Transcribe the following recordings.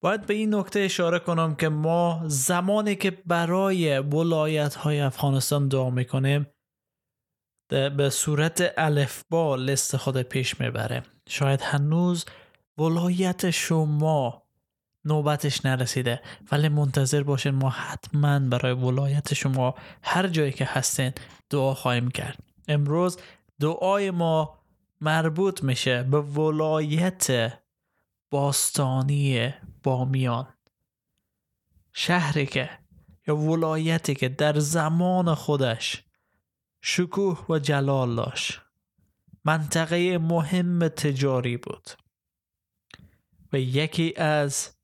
باید به این نکته اشاره کنم که ما زمانی که برای ولایت های افغانستان دعا می‌کنیم به صورت الفبا لست خود پیش می‌بره. شاید هنوز ولایت شما نوبتش نرسیده ولی منتظر باشین ما حتما برای ولایت شما هر جایی که هستین دعا خواهیم کرد. امروز دعای ما مربوط میشه به ولایت باستانی بامیان شهری که یا ولایتی که در زمان خودش شکوه و جلال داشت. منطقه مهم تجاری بود. و یکی از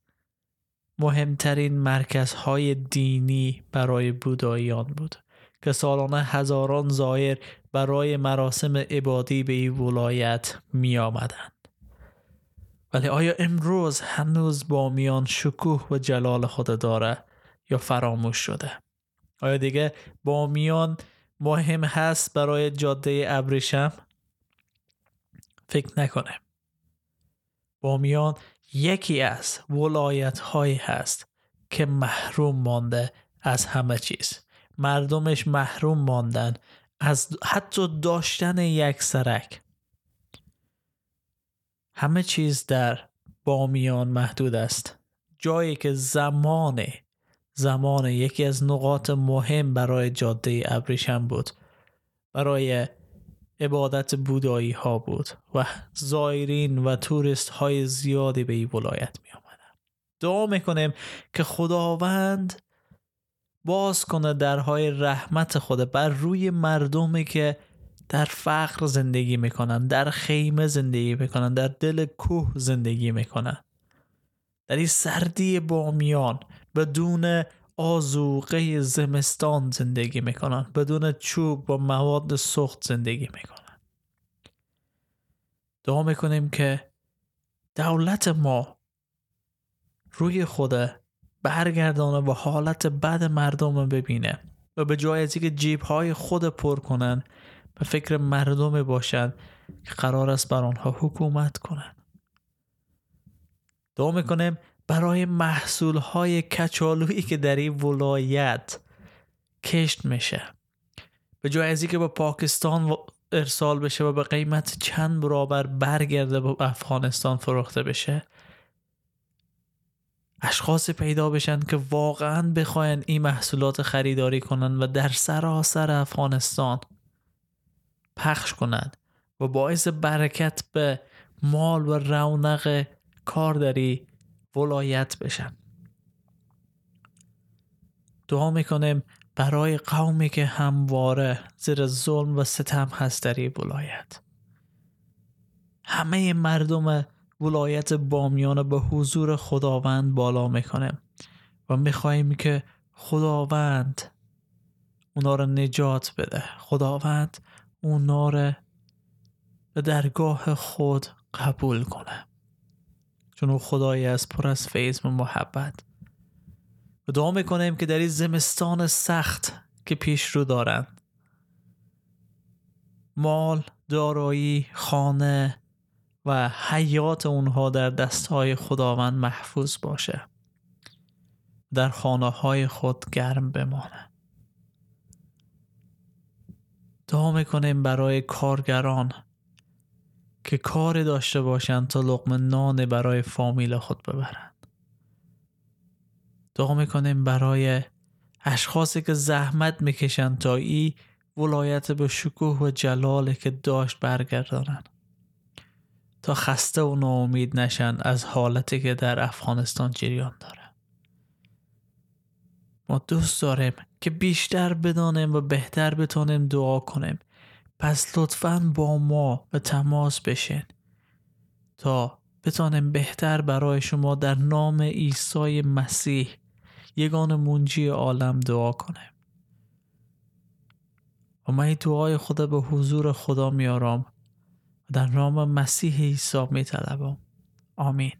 مهمترین مرکزهای دینی برای بوداییان بود که سالانه هزاران زایر برای مراسم عبادی به این ولایت می آمدند. ولی آیا امروز هنوز بامیان شکوه و جلال خود داره یا فراموش شده؟ آیا دیگه بامیان مهم هست برای جاده ابریشم؟ فکر نکنه. بامیان یکی از ولایت هایی هست که محروم مانده از همه چیز مردمش محروم ماندن از حتی داشتن یک سرک همه چیز در بامیان محدود است جایی که زمان زمان یکی از نقاط مهم برای جاده ابریشم بود برای عبادت بودایی ها بود و زایرین و توریست های زیادی به این ولایت می آمدن. دعا می‌کنیم که خداوند باز کنه درهای رحمت خود بر روی مردمی که در فقر زندگی می‌کنن در خیمه زندگی می‌کنن در دل کوه زندگی می‌کنن. در این سردی بامیان بدون آزوقه زمستان زندگی می‌کنن بدون چوب و مواد سخت زندگی می‌کنن. دعا می‌کنیم که دولت ما روی خود برگردانه و حالت بد مردم ببینه و به جای از اینکه جیب های خود پر کنن به فکر مردم باشند که قرار است بر آنها حکومت کنند. دعا می‌کنیم برای محصول های کچالویی که در این ولایت کشت میشه. به جای از اینکه به پاکستان ارسال بشه و به قیمت چند برابر برگرده به افغانستان فروخته بشه اشخاصی پیدا بشن که واقعا بخواین این محصولات خریداری کنن و در سراسر افغانستان پخش کنند و باعث برکت به مال و رونق کارداری ولایت بشن. دعا می‌کنیم برای قومی که همواره زیر ظلم و ستم هست در ولایت. همه مردم ولایت بامیان به حضور خداوند بالا می‌کنه و می‌خواهیم که خداوند اونا رو نجات بده. خداوند اونا رو به درگاه خود قبول کنه. چون او خدایی از پر از فیض و محبت. و دعا می‌کنیم که در این زمستان سخت که پیش رو دارند. مال دارایی خانه و حیات اونها در دستهای خداوند محفوظ باشه. در خانه های خود گرم بمانه. می‌کنیم برای کارگران که کار داشته باشند تا لقم نان برای فامیل خود ببرند دعا می‌کنیم برای اشخاصی که زحمت می‌کشند تا ای ولایت به شکوه و جلاله که داشت برگردانند تا خسته و ناامید نشن از حالتی که در افغانستان جریان داره. ما دوست داریم که بیشتر بدانیم و بهتر بتونیم دعا کنیم. پس لطفا با ما به تماس بشین تا بتانیم بهتر برای شما در نام عیسی مسیح یگان منجی عالم دعا کنیم. و من دعای خدا به حضور خدا میارم در نام مسیح عیسی می طلبم. آمین.